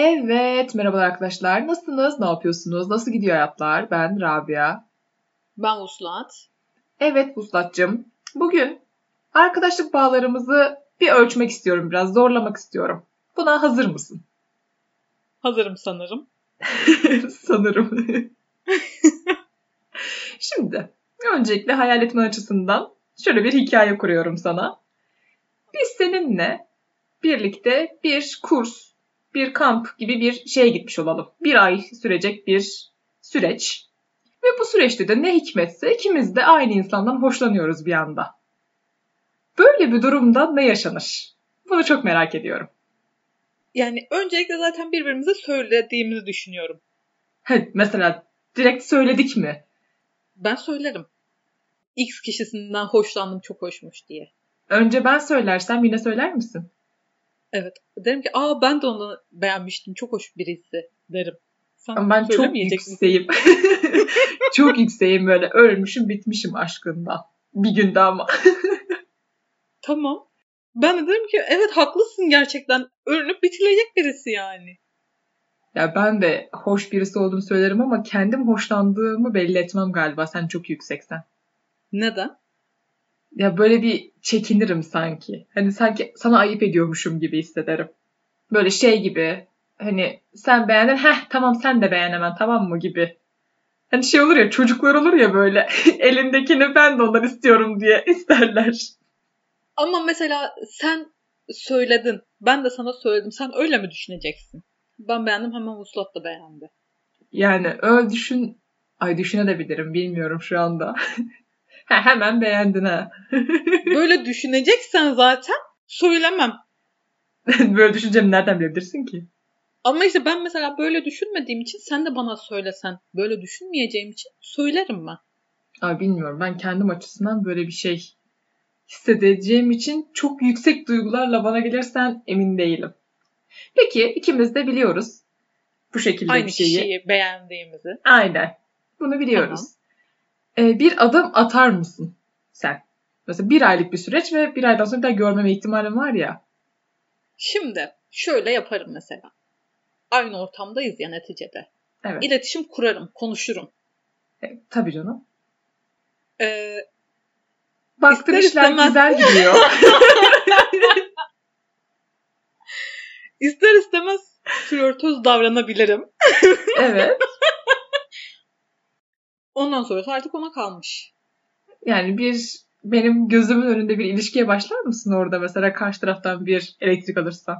Evet, merhabalar arkadaşlar. Nasılsınız? Ne yapıyorsunuz? Nasıl gidiyor hayatlar? Ben Rabia. Ben Uslat. Evet Vuslat'cığım. Bugün arkadaşlık bağlarımızı bir ölçmek istiyorum biraz, zorlamak istiyorum. Buna hazır mısın? Hazırım sanırım. Sanırım. Şimdi, öncelikle hayal etme açısından şöyle bir hikaye kuruyorum sana. Biz seninle birlikte bir kurs, bir kamp gibi bir şeye gitmiş olalım. Bir ay sürecek bir süreç. Ve bu süreçte de ne hikmetse ikimiz de aynı insandan hoşlanıyoruz bir anda. Böyle bir durumda ne yaşanır? Bunu çok merak ediyorum. Yani öncelikle zaten birbirimize söylediğimizi düşünüyorum. Hadi mesela direkt söyledik mi? Ben söylerim. X kişisinden hoşlandım çok hoşmuş diye. Önce ben söylersem yine söyler misin? Evet. Derim ki aa ben de onu beğenmiştim. Çok hoş birisi derim. Sen Ama ben çok yükseğim. çok yükseğim böyle ölmüşüm bitmişim aşkında. Bir günde ama. Tamam. Ben de derim ki evet haklısın gerçekten. Ölünüp bitilecek birisi yani. Ya ben de hoş birisi olduğumu söylerim ama kendim hoşlandığımı belli etmem galiba sen çok yükseksen. Neden? Ya böyle bir çekinirim sanki. Hani sanki sana ayıp ediyormuşum gibi hissederim. Böyle şey gibi. Hani sen beğendin, heh tamam sen de beğen hemen tamam mı gibi. Hani şey olur ya çocuklar olur ya böyle elindekini ben de ondan istiyorum diye isterler. Ama mesela sen söyledin. Ben de sana söyledim. Sen öyle mi düşüneceksin? Ben beğendim hemen Vuslat da beğendi. Yani öyle düşün... Ay düşünebilirim bilmiyorum şu anda. ha, hemen beğendin ha. Böyle düşüneceksen zaten söylemem. böyle düşüneceğimi nereden bilebilirsin ki? Ama işte ben mesela böyle düşünmediğim için sen de bana söylesen böyle düşünmeyeceğim için söylerim ben. Ay bilmiyorum ben kendim açısından böyle bir şey hissedeceğim için çok yüksek duygularla bana gelirsen emin değilim. Peki ikimiz de biliyoruz bu şekilde Aynı bir şeyi. kişiyi beğendiğimizi. Aynen. Bunu biliyoruz. Ee, bir adım atar mısın sen? Mesela bir aylık bir süreç ve bir aydan sonra bir daha görmeme ihtimalim var ya. Şimdi şöyle yaparım mesela. Aynı ortamdayız ya neticede. Evet. İletişim kurarım, konuşurum. E, tabii canım. Ee, Baktın İster işler istemez. güzel gidiyor. ister istemez flörtöz davranabilirim. evet. Ondan sonrası artık ona kalmış. Yani bir benim gözümün önünde bir ilişkiye başlar mısın orada mesela karşı taraftan bir elektrik alırsan?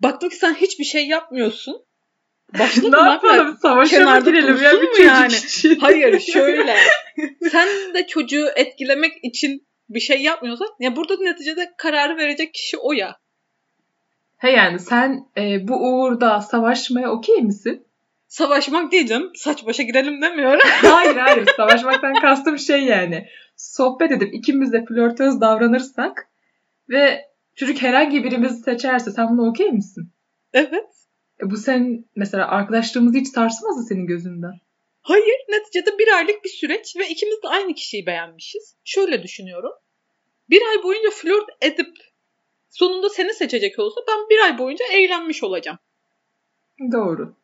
Baktım ki sen hiçbir şey yapmıyorsun. Başladın ne yapalım? Savaşa mı girelim ya bir çocuk yani? için? Hayır şöyle. Sen de çocuğu etkilemek için bir şey yapmıyorsan ya burada neticede kararı verecek kişi o ya. He yani sen e, bu uğurda savaşmaya okey misin? Savaşmak değil canım. Saç başa girelim demiyorum. Hayır hayır savaşmaktan kastım şey yani. Sohbet edip ikimiz de flörtöz davranırsak ve çocuk herhangi birimizi seçerse sen buna okey misin? evet. E, bu sen mesela arkadaşlığımızı hiç sarsmaz mı senin gözünden? Hayır. Neticede bir aylık bir süreç ve ikimiz de aynı kişiyi beğenmişiz. Şöyle düşünüyorum. Bir ay boyunca flört edip sonunda seni seçecek olsa ben bir ay boyunca eğlenmiş olacağım. Doğru.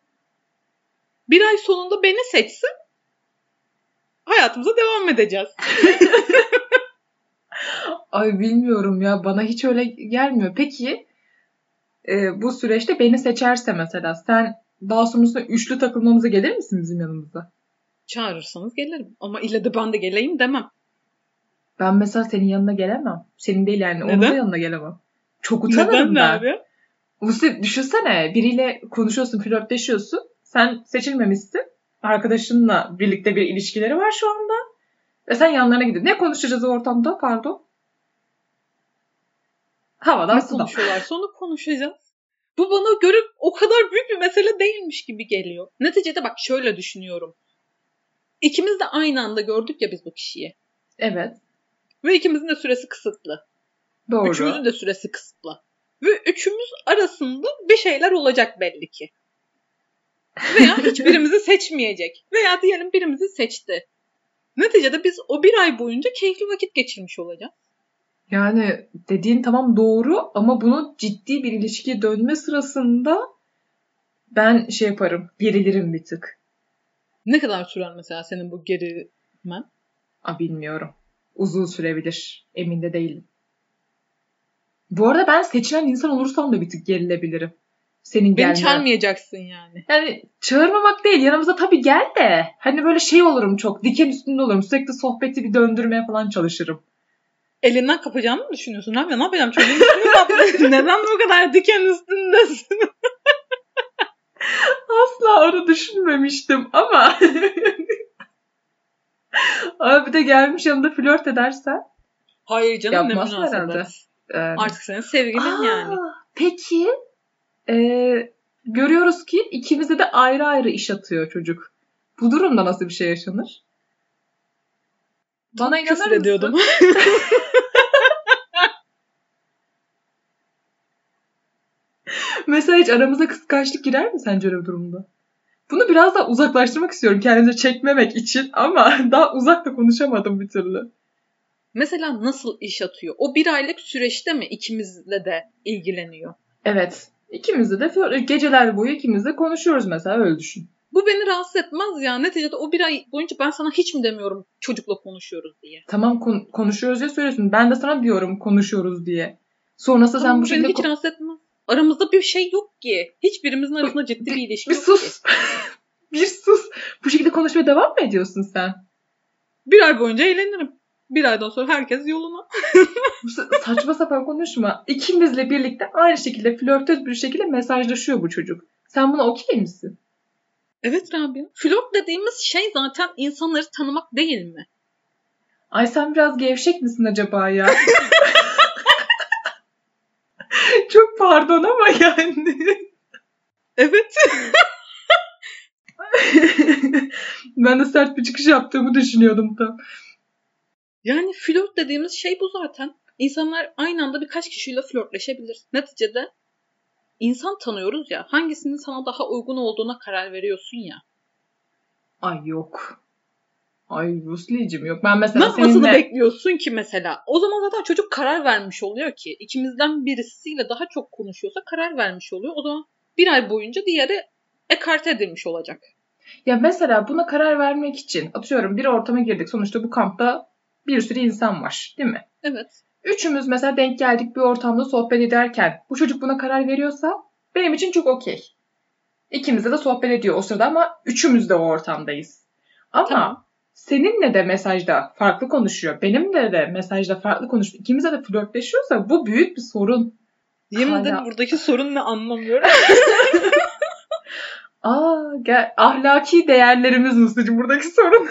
Bir ay sonunda beni seçsin hayatımıza devam edeceğiz. Ay bilmiyorum ya bana hiç öyle gelmiyor. Peki e, bu süreçte beni seçerse mesela sen daha sonrasında üçlü takılmamıza gelir misin bizim yanımıza? Çağırırsanız gelirim. Ama ille de ben de geleyim demem. Ben mesela senin yanına gelemem. Senin değil yani onun da Neden? yanına gelemem. Çok utanırım Neden ben. abi? Musi düşünsene biriyle konuşuyorsun, flörtleşiyorsun. Sen seçilmemişsin. Arkadaşınla birlikte bir ilişkileri var şu anda. Ve sen yanlarına gidiyorsun. Ne konuşacağız o ortamda? Pardon. Havadan Ne sudan. konuşuyorlarsa onu konuşacağız. Bu bana göre o kadar büyük bir mesele değilmiş gibi geliyor. Neticede bak şöyle düşünüyorum. İkimiz de aynı anda gördük ya biz bu kişiyi. Evet. Ve ikimizin de süresi kısıtlı. Doğru. Üçümüzün de süresi kısıtlı. Ve üçümüz arasında bir şeyler olacak belli ki. Veya hiçbirimizi seçmeyecek. Veya diyelim birimizi seçti. Neticede biz o bir ay boyunca keyifli vakit geçirmiş olacağız. Yani dediğin tamam doğru ama bunu ciddi bir ilişkiye dönme sırasında Ben şey yaparım. Gerilirim bir tık. Ne kadar sürer mesela senin bu gerilmen? Aa, bilmiyorum. Uzun sürebilir. Emin de değilim. Bu arada ben seçilen insan olursam da bir tık gerilebilirim. Senin Beni gelmen. çağırmayacaksın yani. Yani çağırmamak değil. Yanımıza tabii gel de. Hani böyle şey olurum çok. Diken üstünde olurum. Sürekli sohbeti bir döndürmeye falan çalışırım. Elinden kapacağımı mı düşünüyorsun abi? Ne yapacağım? Çocuğun üstünü. Neden bu kadar diken üstündesin? Asla onu düşünmemiştim ama. Abi bir de gelmiş yanında flört edersen. Hayır canım ne Yapmazsın münasebet. Yani. Artık senin sevgilin Aa, yani. Peki e, görüyoruz ki ikimize de ayrı ayrı iş atıyor çocuk. Bu durumda nasıl bir şey yaşanır? Bana inanır mısın? ediyordum. Mesela hiç aramıza kıskançlık girer mi sence öyle bir durumda? Bunu biraz daha uzaklaştırmak istiyorum kendimize çekmemek için ama daha uzakta konuşamadım bir türlü. Mesela nasıl iş atıyor? O bir aylık süreçte mi ikimizle de ilgileniyor? Evet. İkimiz de flört- geceler boyu ikimiz de konuşuyoruz mesela öyle düşün. Bu beni rahatsız etmez ya. Neticede o bir ay boyunca ben sana hiç mi demiyorum çocukla konuşuyoruz diye. Tamam kon- konuşuyoruz diye söylüyorsun. Ben de sana diyorum konuşuyoruz diye. Sonrasında Tamam, sen bu beni şekilde hiç rahatsız etmez. Aramızda bir şey yok ki. Hiçbirimizin arasında ciddi bir ilişki bir yok ki. sus. bir sus. Bu şekilde konuşmaya devam mı ediyorsun sen? Bir ay boyunca eğlenirim. Bir aydan sonra herkes yoluna. Saçma sapan konuşma. İkimizle birlikte aynı şekilde flörtöz bir şekilde mesajlaşıyor bu çocuk. Sen buna okey misin? Evet Rabia. Flört dediğimiz şey zaten insanları tanımak değil mi? Ay sen biraz gevşek misin acaba ya? Çok pardon ama yani. Evet. ben de sert bir çıkış yaptığımı düşünüyordum tam. Yani flört dediğimiz şey bu zaten. İnsanlar aynı anda birkaç kişiyle flörtleşebilir. Neticede insan tanıyoruz ya. Hangisinin sana daha uygun olduğuna karar veriyorsun ya. Ay yok. Ay Rusli'cim yok. Ben mesela yapmasını seninle... bekliyorsun ki mesela? O zaman zaten çocuk karar vermiş oluyor ki. ikimizden birisiyle daha çok konuşuyorsa karar vermiş oluyor. O zaman bir ay boyunca diğeri ekarte edilmiş olacak. Ya mesela buna karar vermek için atıyorum bir ortama girdik. Sonuçta bu kampta bir sürü insan var değil mi? Evet. Üçümüz mesela denk geldik bir ortamda sohbet ederken bu çocuk buna karar veriyorsa benim için çok okey. İkimiz de sohbet ediyor o sırada ama üçümüz de o ortamdayız. Ama Tamam. seninle de mesajda farklı konuşuyor. Benimle de mesajda farklı konuşuyor. İkimize de flörtleşiyorsa bu büyük bir sorun. Yemin Hala- ederim buradaki sorun ne anlamıyorum. Aa, gel, ahlaki değerlerimiz Muslu'cum buradaki sorun.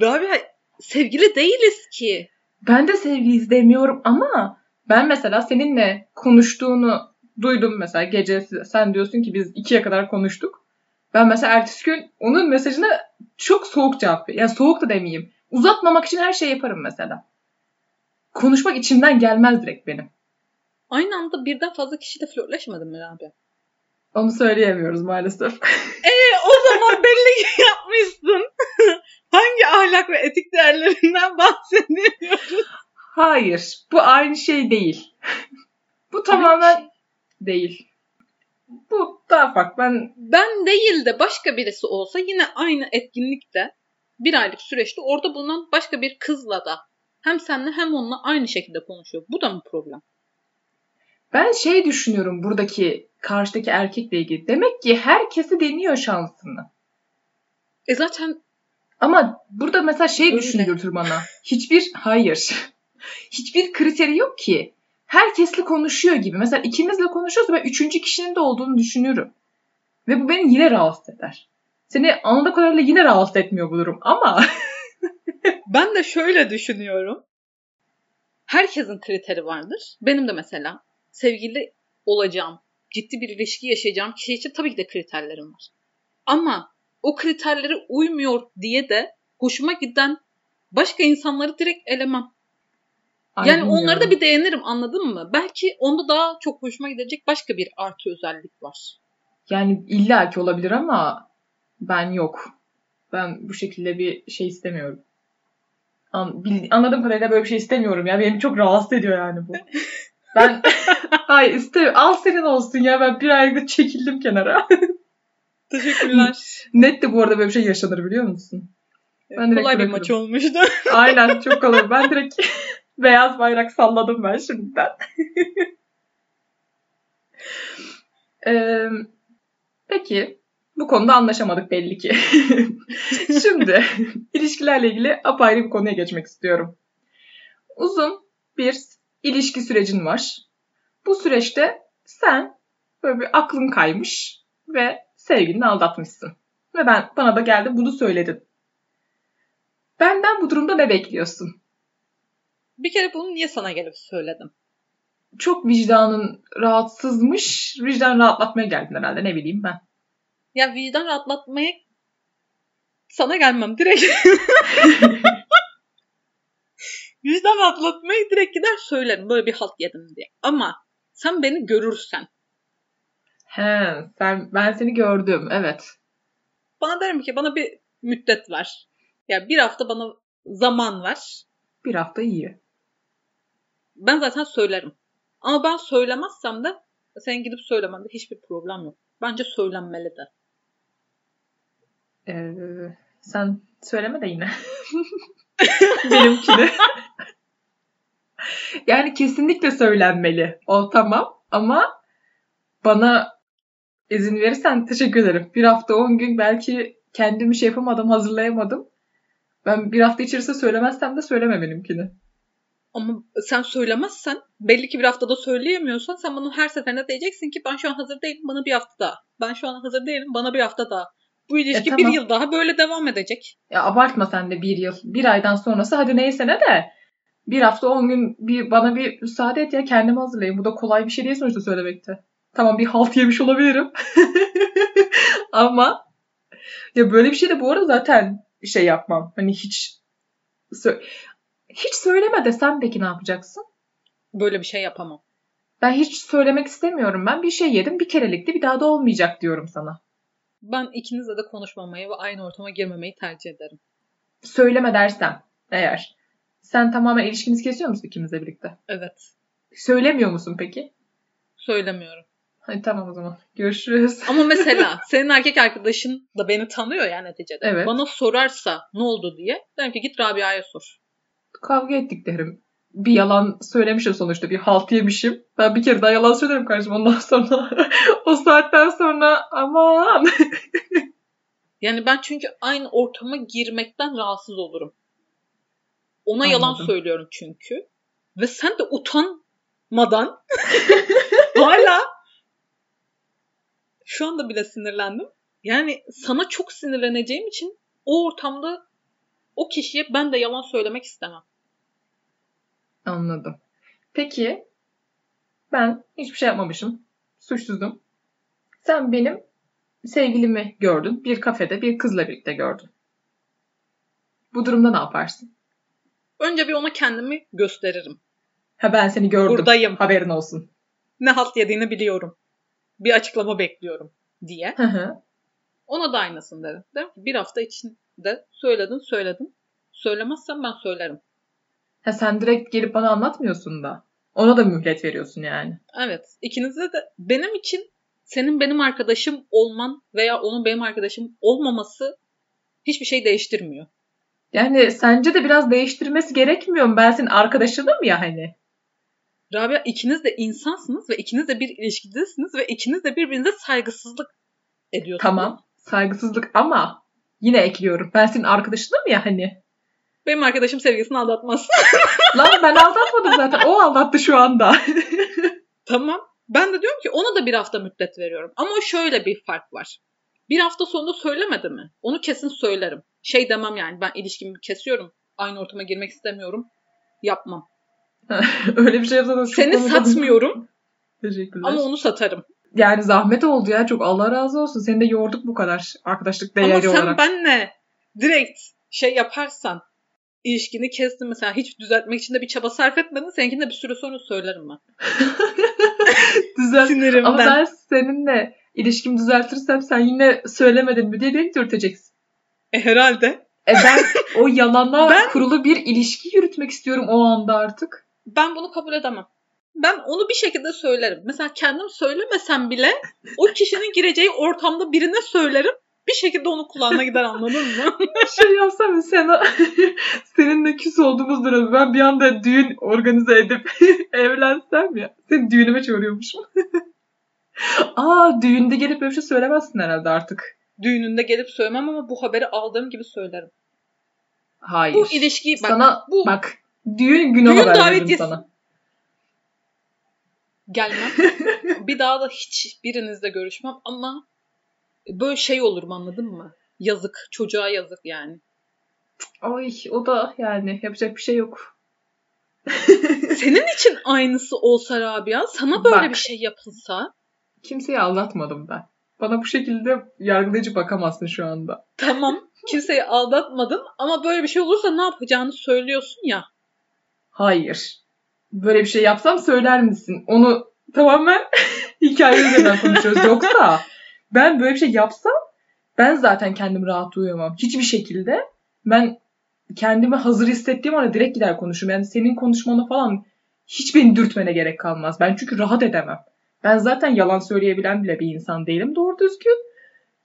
Rabia sevgili değiliz ki. Ben de sevgi izlemiyorum ama ben mesela seninle konuştuğunu duydum mesela gece sen diyorsun ki biz ikiye kadar konuştuk. Ben mesela ertesi gün onun mesajına çok soğuk cevap veriyorum. Yani soğuk da demeyeyim. Uzatmamak için her şey yaparım mesela. Konuşmak içimden gelmez direkt benim. Aynı anda birden fazla kişiyle flörtleşmedin mi Rabia? Onu söyleyemiyoruz maalesef. o zaman belli ki yapmışsın. Hangi ahlak ve etik değerlerinden bahsediyoruz? Hayır. Bu aynı şey değil. bu tamamen değil. Bu daha farklı. Ben Ben değil de başka birisi olsa yine aynı etkinlikte bir aylık süreçte orada bulunan başka bir kızla da hem seninle hem onunla aynı şekilde konuşuyor. Bu da mı problem? Ben şey düşünüyorum buradaki karşıdaki erkekle ilgili. Demek ki herkesi deniyor şansını. E zaten Ama burada mesela şey düşündürtür bana. Hiçbir hayır. Hiçbir kriteri yok ki. Herkesle konuşuyor gibi. Mesela ikimizle konuşuyorsa ben üçüncü kişinin de olduğunu düşünürüm. Ve bu beni yine rahatsız eder. Seni anladığım kadarıyla yine rahatsız etmiyor bu durum. Ama ben de şöyle düşünüyorum. Herkesin kriteri vardır. Benim de mesela sevgili olacağım, ciddi bir ilişki yaşayacağım kişi için tabii ki de kriterlerim var. Ama o kriterlere uymuyor diye de hoşuma giden başka insanları direkt elemem. Ay, Yani onları da bir beğenirim anladın mı? Belki onda daha çok hoşuma gidecek başka bir artı özellik var. Yani illaki olabilir ama ben yok. Ben bu şekilde bir şey istemiyorum. An, bil- anladığım kadarıyla böyle bir şey istemiyorum ya. Beni çok rahatsız ediyor yani bu. Ben hayır istemiyorum. Al senin olsun ya. Ben bir aylık çekildim kenara. Teşekkürler. Net de bu arada böyle bir şey yaşanır biliyor musun? Ben Kolay bir bırakırım. maç olmuştu. Aynen çok kolay. Ben direkt beyaz bayrak salladım ben şimdiden. Ee, peki bu konuda anlaşamadık belli ki. Şimdi ilişkilerle ilgili apayrı bir konuya geçmek istiyorum. Uzun bir ilişki sürecin var. Bu süreçte sen böyle bir aklın kaymış ve sevgilini aldatmışsın. Ve ben bana da geldi bunu söyledin. Benden bu durumda ne bekliyorsun? Bir kere bunu niye sana gelip söyledim? Çok vicdanın rahatsızmış. Vicdan rahatlatmaya geldin herhalde ne bileyim ben. Ya vicdan rahatlatmaya sana gelmem direkt. vicdan rahatlatmaya direkt gider söylerim böyle bir halt yedim diye. Ama sen beni görürsen He, sen ben seni gördüm. Evet. bana derim ki bana bir müddet ver. Ya bir hafta bana zaman ver. Bir hafta iyi. Ben zaten söylerim. Ama ben söylemezsem de sen gidip söylemende hiçbir problem yok. Bence söylenmeli de. Ee, sen söyleme de yine. Benimkini. yani kesinlikle söylenmeli. O tamam ama bana izin verirsen teşekkür ederim. Bir hafta on gün belki kendimi şey yapamadım, hazırlayamadım. Ben bir hafta içerisinde söylemezsem de söyleme benimkini. Ama sen söylemezsen belli ki bir haftada söyleyemiyorsan sen bana her seferinde diyeceksin ki ben şu an hazır değilim bana bir hafta daha. Ben şu an hazır değilim bana bir hafta daha. Bu ilişki E, tamam. bir yıl daha böyle devam edecek. Ya abartma sen de bir yıl. Bir aydan sonrası hadi neyse ne de. Bir hafta on gün bir, bana bir müsaade et ya kendimi hazırlayayım. Bu da kolay bir şey değil sonuçta söylemekte. Tamam bir halt yemiş olabilirim. Ama ya böyle bir şey de bu arada zaten şey yapmam. Hani hiç sö- hiç söyleme desem peki ne yapacaksın? Böyle bir şey yapamam. Ben hiç söylemek istemiyorum. Ben bir şey yedim bir kerelikti bir daha da olmayacak diyorum sana. Ben ikinizle de konuşmamayı ve aynı ortama girmemeyi tercih ederim. Söyleme dersem eğer. Sen tamamen ilişkimizi kesiyor musun ikimizle birlikte? Evet. Söylemiyor musun peki? Söylemiyorum. Hadi tamam o zaman. Görüşürüz. Ama mesela senin erkek arkadaşın da beni tanıyor ya neticede. Evet. Bana sorarsa ne oldu diye derim ki git Rabia'ya sor. Kavga ettik derim. Bir yalan söylemişim sonuçta. Bir halt yemişim. Ben bir kere daha yalan söylerim kardeşim ondan sonra. o saatten sonra aman. Yani ben çünkü aynı ortama girmekten rahatsız olurum. Ona yalan Anladım. söylüyorum çünkü. Ve sen de utanmadan hala şu anda bile sinirlendim. Yani sana çok sinirleneceğim için o ortamda o kişiye ben de yalan söylemek istemem. Anladım. Peki ben hiçbir şey yapmamışım. Suçsuzum. Sen benim sevgilimi gördün. Bir kafede bir kızla birlikte gördün. Bu durumda ne yaparsın? Önce bir ona kendimi gösteririm. Ha ben seni gördüm. Buradayım. Haberin olsun. Ne halt yediğini biliyorum. Bir açıklama bekliyorum diye. Hı hı. Ona da aynısını derim. Derim ki bir hafta içinde söyledin söyledin. Söylemezsen ben söylerim. Ha sen direkt gelip bana anlatmıyorsun da. Ona da mühlet veriyorsun yani. Evet. ikinize de benim için senin benim arkadaşım olman veya onun benim arkadaşım olmaması hiçbir şey değiştirmiyor. Yani sence de biraz değiştirmesi gerekmiyor mu? Ben senin arkadaşınım ya hani. Rabia ikiniz de insansınız ve ikiniz de bir ilişkidesiniz ve ikiniz de birbirinize saygısızlık ediyorsunuz. Tamam. Saygısızlık ama yine ekliyorum. Ben senin arkadaşınım ya hani. Benim arkadaşım sevgilisini aldatmaz. Lan ben aldatmadım zaten. O aldattı şu anda. tamam. Ben de diyorum ki ona da bir hafta müddet veriyorum. Ama şöyle bir fark var. Bir hafta sonunda söylemedi mi? Onu kesin söylerim. Şey demem yani ben ilişkimi kesiyorum. Aynı ortama girmek istemiyorum. Yapmam. Öyle bir şey yapsan Seni satmıyorum Teşekkürler. ama onu satarım. Yani zahmet oldu ya. Çok Allah razı olsun. Seni de yorduk bu kadar arkadaşlık değeri Ama sen olarak. benle direkt şey yaparsan ilişkini kestin mesela hiç düzeltmek için de bir çaba sarf etmedin. Seninkini de bir süre sonra söylerim ben. Düzelt. Sinirimden. Ama ben seninle ilişkimi düzeltirsem sen yine söylemedin mi diye beni dürteceksin. E, herhalde. E ben o yalana Ben- kurulu bir ilişki yürütmek istiyorum o anda artık. Ben bunu kabul edemem. ben onu bir şekilde söylerim. Mesela kendim söylemesem bile o kişinin gireceği ortamda birine söylerim. Bir şekilde onu kulağına gider anladın mı? şey yapsam sana seninle küs olduğumuz dönemde ben bir anda düğün organize edip evlensem ya. Seni düğünüme çağırıyormuşum. Aa düğünde gelip böyle bir şey söylemezsin herhalde artık. Düğününde gelip söylemem ama bu haberi aldığım gibi söylerim. Hayır. Bu ilişkiyi bak, sana bu bak düğün günü Düğün haber davetiyesi. sana. gelmem. bir daha da hiç birinizle görüşmem ama böyle şey olurum anladın mı? Yazık. Çocuğa yazık yani. Ay o da yani yapacak bir şey yok. Senin için aynısı olsa Rabia, sana böyle Bak. bir şey yapılsa Kimseyi aldatmadım ben. Bana bu şekilde yargılayıcı bakamazsın şu anda. tamam kimseyi aldatmadın ama böyle bir şey olursa ne yapacağını söylüyorsun ya. Hayır. Böyle bir şey yapsam söyler misin? Onu tamamen hikaye üzerinden konuşuyoruz. Yoksa ben böyle bir şey yapsam ben zaten kendimi rahat uyuyamam. Hiçbir şekilde ben kendimi hazır hissettiğim anda direkt gider konuşurum. Yani senin konuşmanı falan hiç beni dürtmene gerek kalmaz. Ben çünkü rahat edemem. Ben zaten yalan söyleyebilen bile bir insan değilim doğru düzgün.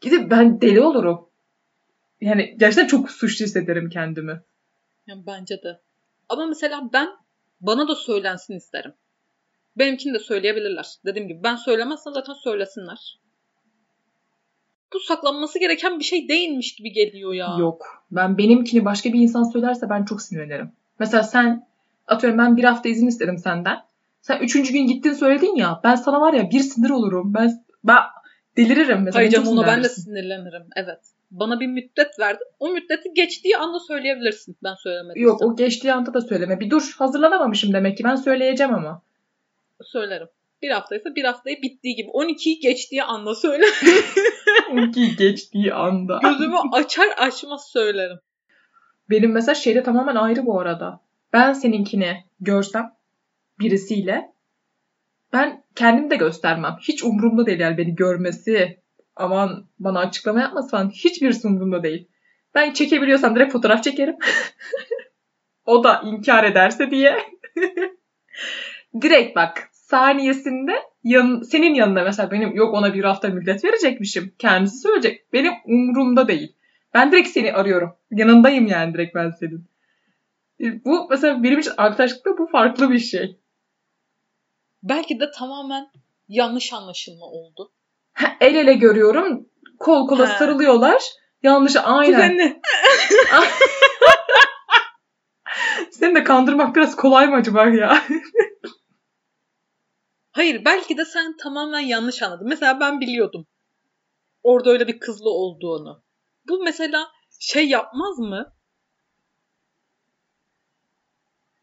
Gidip ben deli olurum. Yani gerçekten çok suçlu hissederim kendimi. Yani bence de. Ama mesela ben bana da söylensin isterim. Benimkini de söyleyebilirler. Dediğim gibi ben söylemezsem zaten söylesinler. Bu saklanması gereken bir şey değilmiş gibi geliyor ya. Yok. Ben benimkini başka bir insan söylerse ben çok sinirlenirim. Mesela sen atıyorum ben bir hafta izin istedim senden. Sen üçüncü gün gittin söyledin ya. Ben sana var ya bir sinir olurum. Ben ben deliririm mesela. Hayır canım ona ben de sinirlenirim. Evet. Bana bir müddet verdin. O müddeti geçtiği anda söyleyebilirsin. Ben söylemedim. Yok o geçtiği anda da söyleme. Bir dur hazırlanamamışım demek ki ben söyleyeceğim ama. Söylerim. Bir haftaysa bir haftayı bittiği gibi. 12'yi geçtiği anda söyle. Ki geçtiği anda. Gözümü açar açmaz söylerim. Benim mesela şeyde tamamen ayrı bu arada. Ben seninkini görsem birisiyle ben kendim de göstermem. Hiç umurumda değil yani beni görmesi. Aman bana açıklama yapması falan. Hiçbirisi umurumda değil. Ben çekebiliyorsam direkt fotoğraf çekerim. o da inkar ederse diye. direkt bak saniyesinde yan, senin yanına mesela benim yok ona bir hafta müddet verecekmişim. Kendisi söyleyecek. Benim umurumda değil. Ben direkt seni arıyorum. Yanındayım yani direkt ben senin. E, Bu mesela benim için arkadaşlıkta bu farklı bir şey. Belki de tamamen yanlış anlaşılma oldu. El ele görüyorum. Kol kola Ha. sarılıyorlar. Yanlış aynen. Kuzenli. Seni de kandırmak biraz kolay mı acaba ya? Hayır belki de sen tamamen yanlış anladın. Mesela ben biliyordum. Orada öyle bir kızlı olduğunu. Bu mesela şey yapmaz mı?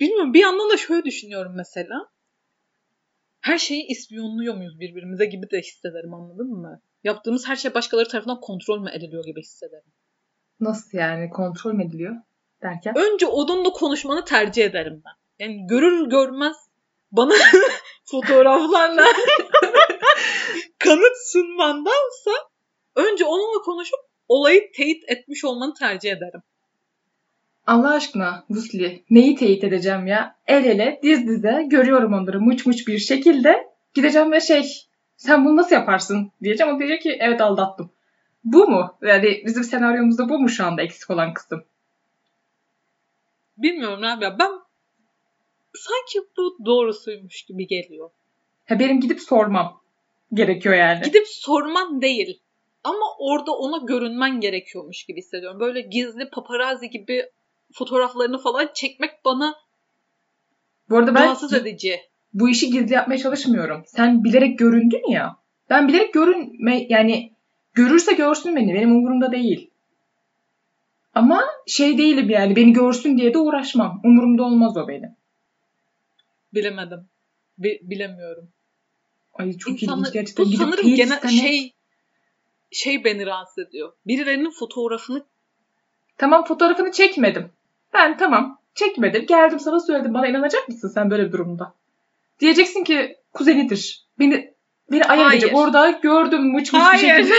Bilmiyorum bir yandan da şöyle düşünüyorum mesela. Her şeyi ispiyonluyor muyuz birbirimize gibi de hissederim anladın mı? Yaptığımız her şey başkaları tarafından kontrol mü ediliyor gibi hissederim. Nasıl yani? Kontrol mü ediliyor? Derken? Önce onunla konuşmanı tercih ederim ben. Yani görür görmez bana fotoğraflarla kanıt sunmandansa önce onunla konuşup olayı teyit etmiş olmanı tercih ederim. Allah aşkına Gusli neyi teyit edeceğim ya? El ele diz dize görüyorum onları muç muç bir şekilde. Gideceğim ve şey sen bunu nasıl yaparsın diyeceğim. O diyecek ki evet aldattım. Bu mu? Yani bizim senaryomuzda bu mu şu anda eksik olan kısım? Bilmiyorum Rabia ben sanki bu doğrusuymuş gibi geliyor. Ha, benim gidip sormam gerekiyor yani. Gidip sorman değil ama orada ona görünmen gerekiyormuş gibi hissediyorum. Böyle gizli paparazzi gibi fotoğraflarını falan çekmek bana Bu arada ben rahatsız edici. bu işi gizli yapmaya çalışmıyorum. Sen bilerek göründün ya. Ben bilerek görünme yani görürse görsün beni. Benim umurumda değil. Ama şey değilim yani beni görsün diye de uğraşmam. Umurumda olmaz o benim. Bilemedim. Bi- bilemiyorum. Ay çok İnsanlar- ilginç gerçekten. bu sanırım genel şey şey beni rahatsız ediyor. Birilerinin fotoğrafını Tamam fotoğrafını çekmedim. Ben tamam çekmedim. Geldim sana söyledim. Bana inanacak mısın sen böyle bir durumda? Diyeceksin ki kuzenidir. Beni beni ayar Hayır. edecek. Orada gördüm mıç mıç bir Hayır. şekilde.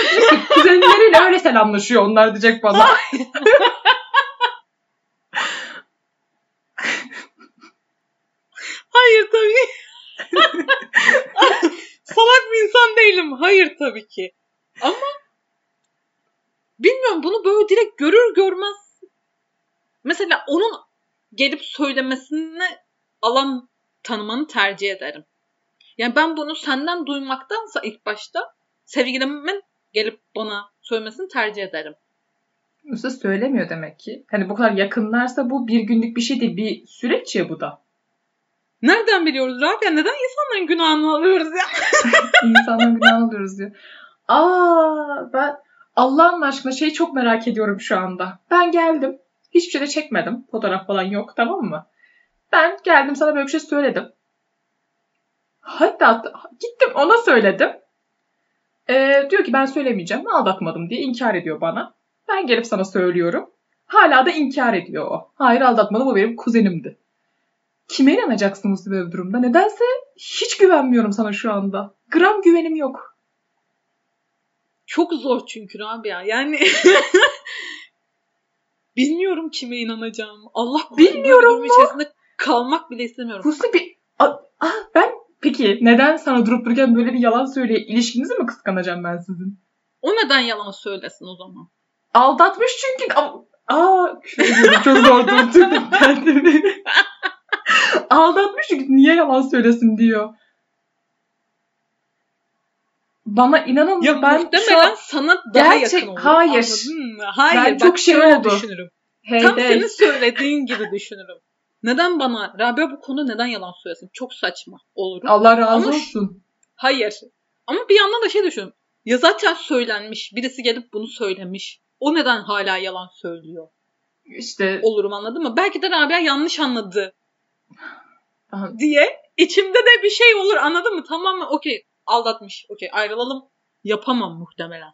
Kuzenleriyle öyle selamlaşıyor onlar diyecek bana. Hayır tabii. değilim. Hayır tabii ki. Ama bilmiyorum bunu böyle direkt görür görmez mesela onun gelip söylemesine alan tanımanı tercih ederim. Yani ben bunu senden duymaktansa ilk başta sevgilimin gelip bana söylemesini tercih ederim. Usta söylemiyor demek ki. Hani bu kadar yakınlarsa bu bir günlük bir şey değil. Bir süreç ya bu da. Nereden biliyoruz Rabia? Neden insanların günahını alıyoruz ya? İnsanların günahını alıyoruz diyor. Aa ben Allah'ın aşkına şeyi çok merak ediyorum şu anda. Ben geldim. Hiçbir şey de çekmedim. Fotoğraf falan yok tamam mı? Ben geldim sana böyle bir şey söyledim. Hatta gittim ona söyledim. Ee, diyor ki ben söylemeyeceğim. Aldatmadım diye inkar ediyor bana. Ben gelip sana söylüyorum. Hala da inkar ediyor o. Hayır aldatmadım o benim kuzenimdi. Kime inanacaksınız böyle bir durumda? Nedense hiç güvenmiyorum sana şu anda. Gram güvenim yok. Çok zor çünkü Rabia. Yani bilmiyorum kime inanacağım. Allah bilmiyorum mu? içerisinde kalmak bile istemiyorum. Husni bir... Ah, ben peki neden sana durup dururken böyle bir yalan söyleye ilişkinizi mi kıskanacağım ben sizin? O neden yalan söylesin o zaman? Aldatmış çünkü. Aa, çok zor durdurdum kendimi. Aldatmış çünkü niye yalan söylesin diyor. Bana inanın ya ben muhtemelen an... sana daha Gerçek... yakın olur. Hayır. Hayır. Ben çok şey oldu. Düşünürüm. Hey, Tam hey. senin söylediğin gibi düşünürüm. Neden bana Rabia bu konuda neden yalan söylesin? Çok saçma olur. Allah razı Ama olsun. Hayır. Ama bir yandan da şey düşünüyorum. Ya zaten söylenmiş. Birisi gelip bunu söylemiş. O neden hala yalan söylüyor? İşte olurum anladın mı? Belki de Rabia yanlış anladı. diye içimde de bir şey olur anladın mı? Tamam mı? Okey aldatmış. Okey ayrılalım. Yapamam muhtemelen.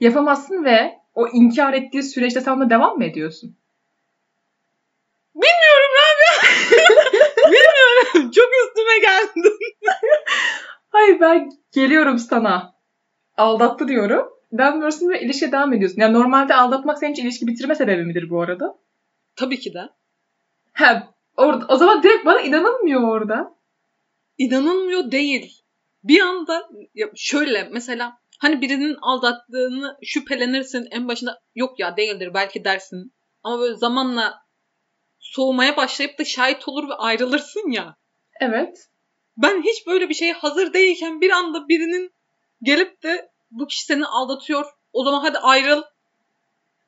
Yapamazsın ve o inkar ettiği süreçte sen de devam mı ediyorsun? Bilmiyorum Rabia. Bilmiyorum. Çok üstüme geldin. Hayır ben geliyorum sana. Aldattı diyorum. Ben diyorsun ve ilişkiye devam ediyorsun. Yani normalde aldatmak senin için ilişki bitirme sebebi midir bu arada? Tabii ki de. He, orada, o zaman direkt bana inanılmıyor orada. İnanılmıyor değil. Bir anda şöyle mesela hani birinin aldattığını şüphelenirsin en başında yok ya değildir belki dersin. Ama böyle zamanla soğumaya başlayıp da şahit olur ve ayrılırsın ya. Evet. Ben hiç böyle bir şeye hazır değilken bir anda birinin gelip de bu kişi seni aldatıyor. O zaman hadi ayrıl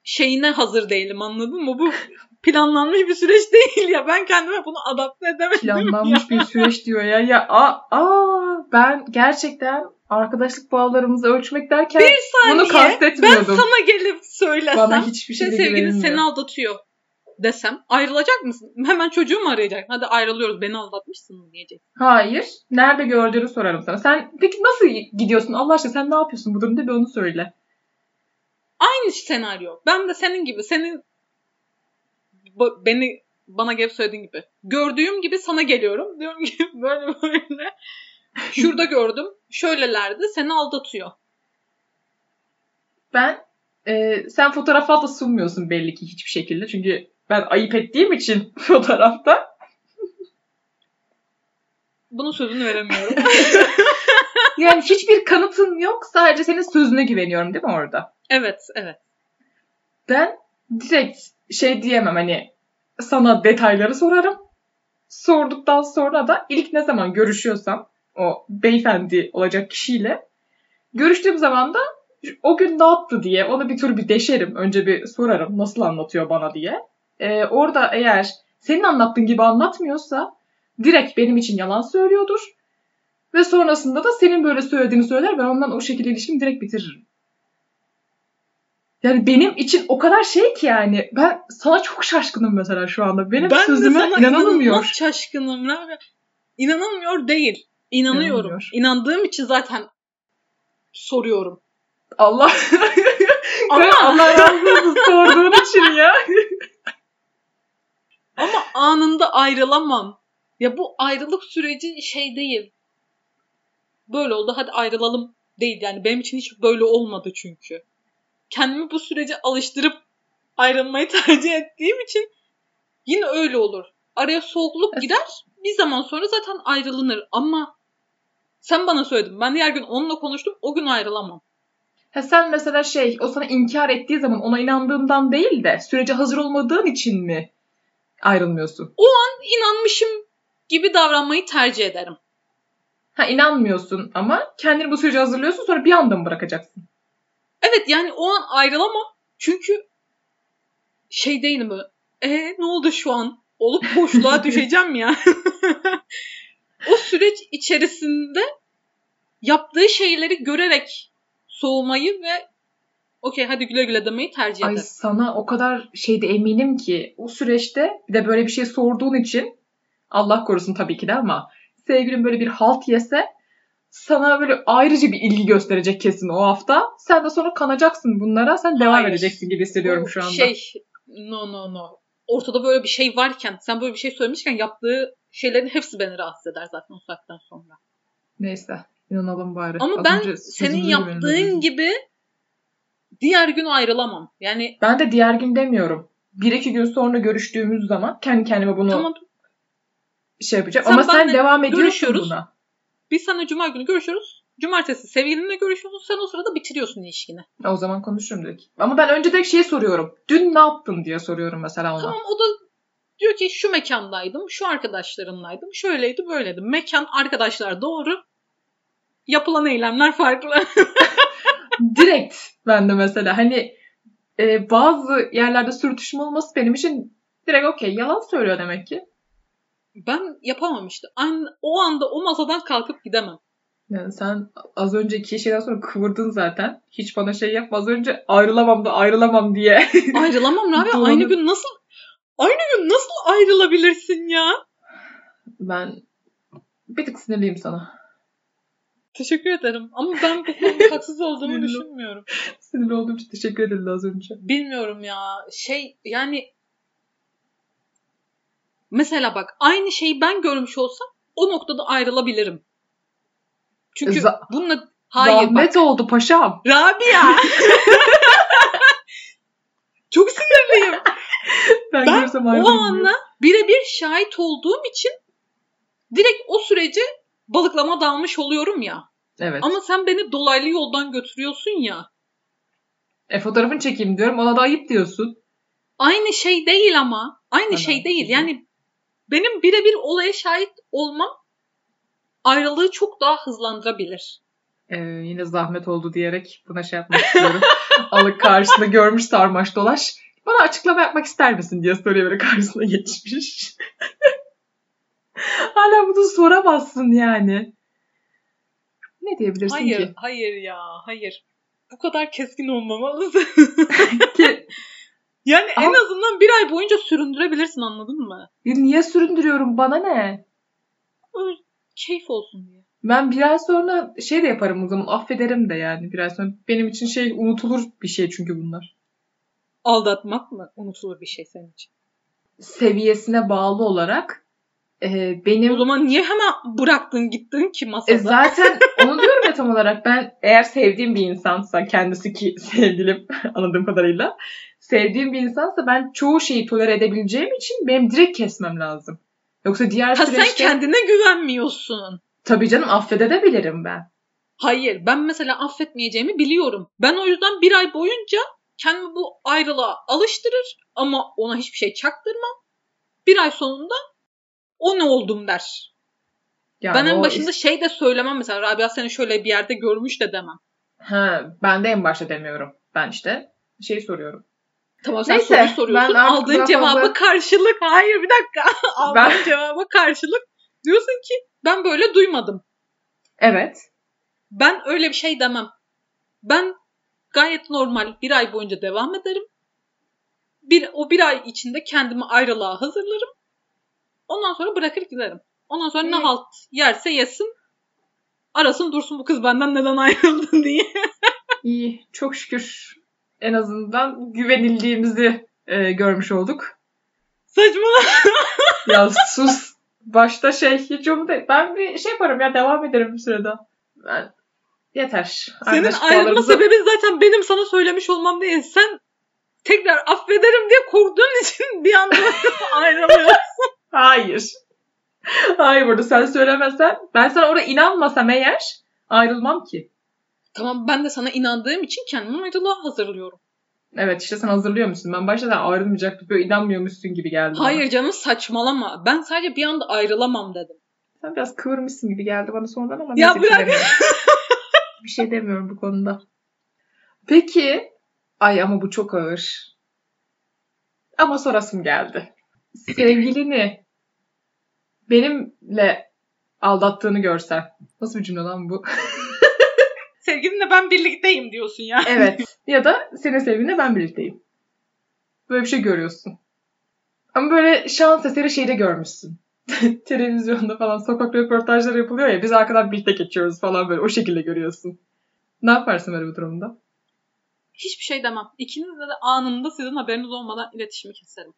şeyine hazır değilim anladın mı? Bu planlanmış bir süreç değil ya. Ben kendime bunu adapte edemedim Planlanmış ya. bir süreç diyor ya. Ya aa, aa ben gerçekten arkadaşlık bağlarımızı ölçmek derken bir saniye, bunu kastetmiyordum. Ben sana gelip söylesem. Bana hiçbir şey sevgilin seni aldatıyor desem ayrılacak mısın? Hemen çocuğu mu arayacak? Hadi ayrılıyoruz beni aldatmışsın mı diyecek. Hayır. Nerede gördüğünü sorarım sana. Sen peki nasıl gidiyorsun? Allah aşkına sen ne yapıyorsun bu durumda bir onu söyle. Aynı senaryo. Ben de senin gibi senin beni bana gelip söylediğin gibi. Gördüğüm gibi sana geliyorum. Diyorum ki böyle böyle. Şurada gördüm. Şöylelerdi. Seni aldatıyor. Ben e, sen fotoğraf da sunmuyorsun belli ki hiçbir şekilde. Çünkü ben ayıp ettiğim için fotoğrafta. Bunun sözünü veremiyorum. yani hiçbir kanıtın yok. Sadece senin sözüne güveniyorum değil mi orada? Evet, evet. Ben direkt şey diyemem hani sana detayları sorarım. Sorduktan sonra da ilk ne zaman görüşüyorsam o beyefendi olacak kişiyle görüştüğüm zaman da o gün ne yaptı diye onu bir tur bir deşerim. Önce bir sorarım nasıl anlatıyor bana diye. Ee, orada eğer senin anlattığın gibi anlatmıyorsa direkt benim için yalan söylüyordur. Ve sonrasında da senin böyle söylediğini söyler ben ondan o şekilde ilişkimi direkt bitiririm. Yani benim için o kadar şey ki yani ben sana çok şaşkınım mesela şu anda. Benim ben sözüme inanılmıyor. şaşkınım. İnanılmıyor değil. İnanıyorum. İnanılmıyor. İnandığım için zaten soruyorum. Allah Ama Allah razı sorduğun için ya. Ama anında ayrılamam. Ya bu ayrılık süreci şey değil. Böyle oldu hadi ayrılalım değil. Yani benim için hiç böyle olmadı çünkü. Kendimi bu sürece alıştırıp ayrılmayı tercih ettiğim için yine öyle olur. Araya soğukluk gider. Bir zaman sonra zaten ayrılınır ama Sen bana söyledin. Ben diğer gün onunla konuştum. O gün ayrılamam. Ha sen mesela şey o sana inkar ettiği zaman ona inandığından değil de sürece hazır olmadığın için mi ayrılmıyorsun? İnanmışım gibi davranmayı tercih ederim. Ha inanmıyorsun ama kendini bu sürece hazırlıyorsun sonra bir anda mı bırakacaksın? Evet yani o an ayrılamam. Çünkü şey değilim böyle. E ne oldu şu an? Olup boşluğa düşeceğim ya. o süreç içerisinde yaptığı şeyleri görerek soğumayı ve okey hadi güle güle demeyi tercih Ay ederim. sana o kadar şeyde eminim ki o süreçte bir de böyle bir şey sorduğun için Allah korusun tabii ki de ama sevgilin böyle bir halt yese sana böyle ayrıca bir ilgi gösterecek kesin o hafta. Sen de sonra kanacaksın bunlara. Sen devam Hayır. edeceksin gibi hissediyorum Bu şu anda. Şey no no no. Ortada böyle bir şey varken sen böyle bir şey söylemişken yaptığı şeylerin hepsi beni rahatsız eder zaten o saatten sonra. Neyse. inanalım bari. Ama Az ben senin yaptığın güvenemedim. gibi diğer gün ayrılamam. Yani Ben de diğer gün demiyorum. Bir iki gün sonra görüştüğümüz zaman kendi kendime bunu tamam şey yapacağım. Sen Ama sen devam ediyorsun buna. Biz seninle cuma günü görüşüyoruz. Cumartesi sevgilinle görüşüyorsun. Sen o sırada bitiriyorsun ilişkini. O zaman konuşurum direkt. Ama ben önce de şey soruyorum. Dün ne yaptın diye soruyorum mesela ona. Tamam o da diyor ki şu mekandaydım, şu arkadaşlarımlaydım, şöyleydi, böyleydi. Mekan, arkadaşlar doğru. Yapılan eylemler farklı. direkt ben de mesela hani e, bazı yerlerde sürtüşme olması benim için direkt okey yalan söylüyor demek ki. Ben yapamam işte. An- o anda o masadan kalkıp gidemem. Yani sen az önceki şeyden sonra kıvırdın zaten. Hiç bana şey yapma. Az önce ayrılamam da ayrılamam diye. Ayrılamam. Doğru. Aynı gün nasıl aynı gün nasıl ayrılabilirsin ya? ben bir tık sinirliyim sana. Teşekkür ederim. Ama ben bu konuda haksız olduğumu düşünmüyorum. Sinirli olduğum için teşekkür ederim az önce. Bilmiyorum ya. Şey yani mesela bak aynı şeyi ben görmüş olsam o noktada ayrılabilirim. Çünkü Za- bununla hayır Zahmet bak. oldu paşam. Rabia. Çok sinirliyim. Ben, Ben o anla birebir şahit olduğum için direkt o sürece balıklama dalmış oluyorum ya. Evet. Ama sen beni dolaylı yoldan götürüyorsun ya. E fotoğrafını çekeyim diyorum. Ona da ayıp diyorsun. Aynı şey değil ama. Aynı Bana şey değil. Yani benim birebir olaya şahit olmam ayrılığı çok daha hızlandırabilir. Ee, yine zahmet oldu diyerek buna şey yapmak istiyorum. Alık karşısında görmüş sarmaş dolaş. Bana açıklama yapmak ister misin diye soruyor böyle karşısına geçmiş. Hala bunu soramazsın yani. Ne diyebilirsin Hayır, ki? hayır ya, hayır. Bu kadar keskin olmamalısın. ki? Yani en Ama- azından bir ay boyunca süründürebilirsin anladın mı? Niye süründürüyorum bana ne? Öyle keyif olsun diye. Ben bir ay sonra şey de yaparım o zaman affederim de yani bir ay sonra. Benim için şey unutulur bir şey çünkü bunlar. Aldatmak mı unutulur bir şey senin için? Seviyesine bağlı olarak e, benim O zaman niye hemen bıraktın gittin ki masada? E zaten onu diyorum ya tam olarak ben eğer sevdiğim bir insansa kendisi ki sevgilim anladığım kadarıyla sevdiğim bir insansa ben çoğu şeyi tolere edebileceğim için benim direkt kesmem lazım. Yoksa diğer ha süreçte sen kendine güvenmiyorsun. tabii canım affedebilirim ben. Hayır ben mesela affetmeyeceğimi biliyorum. Ben o yüzden bir ay boyunca kendimi bu ayrılığa alıştırır ama ona hiçbir şey çaktırmam. Bir ay sonunda o ne oldum der. Yani ben en başında is- şey de söylemem mesela Rabia seni şöyle bir yerde görmüş de demem. ha, ben de en başta demiyorum. Ben işte şey soruyorum. Tamam sen Neyse, soru soruyorsun. ben Aldığın cevaba fazla- karşılık hayır bir dakika. Aldığın Ben- cevaba karşılık diyorsun ki ben böyle duymadım. Evet. Ben öyle bir şey demem. Ben gayet normal bir ay boyunca devam ederim. Bir, o bir ay içinde kendimi ayrılığa hazırlarım. Ondan sonra bırakır giderim. Ondan sonra ne halt yerse yesin. Arasın dursun bu kız benden neden ayrıldı diye. İyi. Çok şükür en azından güvenildiğimizi e, görmüş olduk. Saçmalama. Ya sus. Başta şey hiç umut. Ben bir şey yaparım ya devam ederim bir sürede. Ben yeter. Senin ayrılma sebebin zaten benim sana söylemiş olmam değil. Sen tekrar affederim diye korktuğun için bir anda ayrılıyorsun. Hayır. Hayır burada sen söylemezsen ben sana orada inanmasam eğer ayrılmam ki. Tamam ben de sana inandığım için kendimi ayrılığa hazırlıyorum. Evet işte sen hazırlıyor musun? Ben başta da ayrılmayacaktık böyle inanmıyormuşsun gibi geldi bana. Hayır canım saçmalama. Ben sadece bir anda ayrılamam dedim. Sen biraz kıvırmışsın gibi geldi bana sonradan ama Ya neyse bırak. bir şey demiyorum bu konuda. Peki. Ay ama bu çok ağır. Ama sorasım geldi. Sevgilini benimle aldattığını görsen. Nasıl bir cümle lan bu? Sevgilinle ben birlikteyim diyorsun ya. evet. Ya da senin sevgilinle ben birlikteyim. Böyle bir şey görüyorsun. Ama böyle şans eseri şeyde görmüşsün. Televizyonda falan sokak röportajları yapılıyor ya biz arkadan birlikte geçiyoruz falan böyle o şekilde görüyorsun. Ne yaparsın böyle bir durumda? Hiçbir şey demem. İkinizle de anında sizin haberiniz olmadan iletişimi keserim.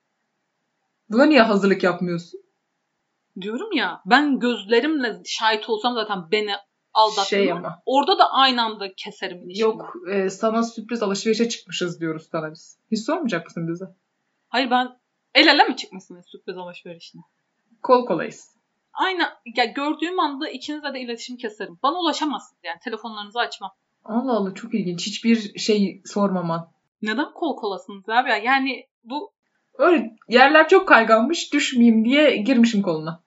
Buna niye hazırlık yapmıyorsun? Diyorum ya ben gözlerimle şahit olsam zaten beni aldattığını Şey ama. orada da aynı anda keserim ilişkimi. Yok e, sana sürpriz alışverişe çıkmışız diyoruz sana biz. Hiç sormayacak mısın bize? Hayır ben el ele mi çıkmışsınız sürpriz alışverişine? Kol kolayız. Aynı ya gördüğüm anda ikinizle de iletişim keserim. Bana ulaşamazsınız yani telefonlarınızı açmam. Allah Allah çok ilginç. Hiçbir şey sormaman. Neden kol kolasınız abi ya? Yani bu Öyle yerler çok kayganmış düşmeyeyim diye girmişim koluna.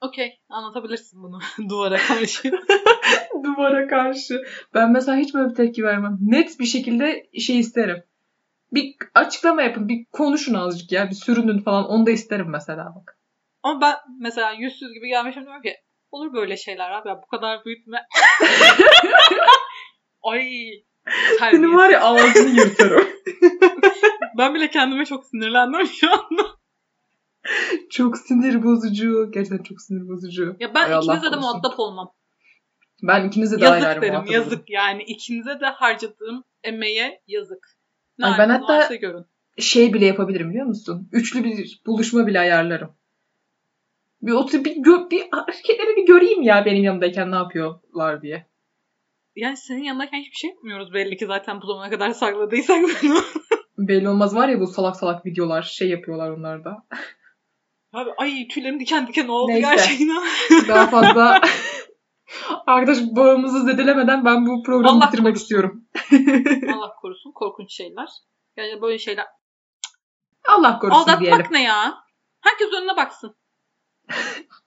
okey anlatabilirsin bunu duvara karşı. Duvara karşı. Ben mesela hiç böyle bir tepki vermem. Net bir şekilde şey isterim. Bir açıklama yapın. Bir konuşun azıcık ya. Bir sürünün falan. Onu da isterim mesela bak. Ama ben mesela yüzsüz gibi gelmişim diyorum ki olur böyle şeyler abi ya bu kadar büyütme. Ay. Senin terbiyesiz. var ya ağzını yırtarım. Ben bile kendime çok sinirlendim şu anda. çok sinir bozucu. Gerçekten çok sinir bozucu. Ya ben Ay de muhatap olmam. Ben ikinize de ayrı Yazık ayrı derim muhatabım. yazık yani. ikinize de harcadığım emeğe yazık. Ne ben hatta- görün. Şey bile yapabilirim biliyor musun? Üçlü bir buluşma bile ayarlarım. Bir otur bir, gö- bir hareketleri bir göreyim ya benim yanımdayken ne yapıyorlar diye. Yani senin yanındayken hiçbir şey yapmıyoruz belli ki zaten bu zamana kadar sakladıysak bunu. Belli olmaz var ya bu salak salak videolar şey yapıyorlar onlar da. Abi ay tüylerim diken diken oldu Neyse. gerçekten. Daha fazla arkadaş bağımızı zedelemeden ben bu programı Allah bitirmek korusun. istiyorum. Allah korusun korkunç şeyler. Yani böyle şeyler. Allah korusun Aldatmak diyelim. ne ya? Herkes önüne baksın.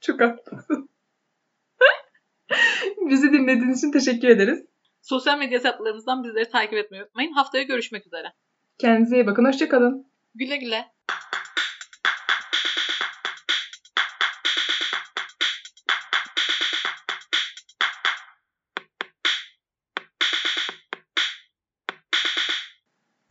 Çok haklısın. Bizi dinlediğiniz için teşekkür ederiz. Sosyal medya hesaplarımızdan bizleri takip etmeyi unutmayın. Haftaya görüşmek üzere. Kendinize iyi bakın. Hoşçakalın. Güle güle.